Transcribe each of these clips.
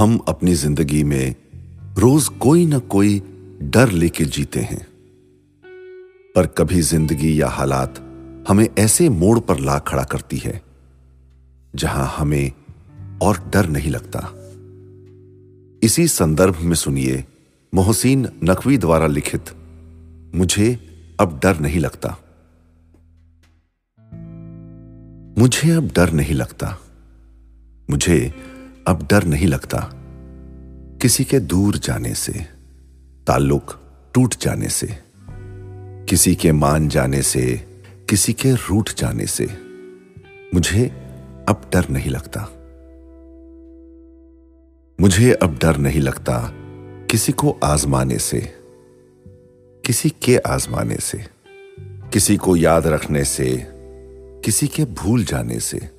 हम अपनी ज़िंदगी में रोज कोई ना कोई डर लेके जीते हैं। पर कभी ज़िंदगी या हालात हमें ऐसे मोड़ पर ला खड़ा करती है, जहाँ हमें और डर नहीं लगता। इसी संदर्भ में सुनिए मोहसिन नकवी द्वारा लिखित, मुझे अब डर नहीं लगता। मुझे अब डर नहीं लगता। मुझे अब डर नहीं लगता। किसी के दूर जाने से, ताल्लुक टूट जाने से, किसी के मान जाने से, किसी के रूठ जाने से, मुझे अब डर नहीं लगता। मुझे अब डर नहीं लगता किसी को आजमाने से, किसी के आजमाने से, किसी को याद रखने से, किसी के भूल जाने से।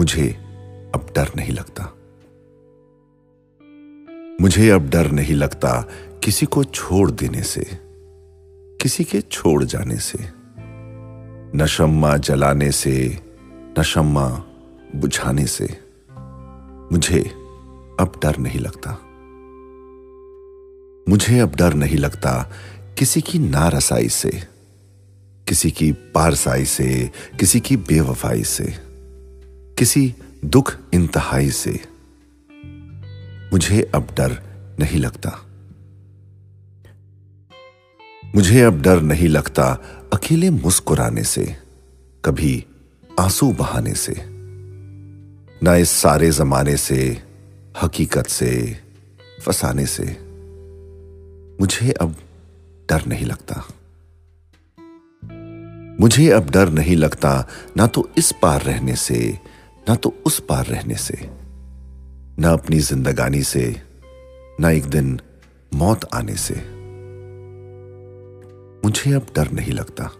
मुझे डर नहीं लगता। मुझे अब डर नहीं लगता किसी को छोड़ देने से, किसी के छोड़ जाने से। नशम्मा जलाने से नशम्मा बुझाने से मुझे अब डर नहीं लगता। मुझे अब डर नहीं लगता किसी की नारसाई से, किसी की पारसाई से, किसी की बेवफाई से, किसी दुख इंतहाई से। मुझे अब डर नहीं लगता। मुझे अब डर नहीं लगता अकेले मुस्कुराने से, कभी आँसू बहाने से, ना इस सारे जमाने से, हकीकत से, फसाने से। मुझे अब डर नहीं लगता। मुझे अब डर नहीं लगता ना तो इस पार रहने से ना तो उस पार रहने से, ना अपनी जिंदगानी से, ना एक दिन मौत आने से। मुझे अब डर नहीं लगता।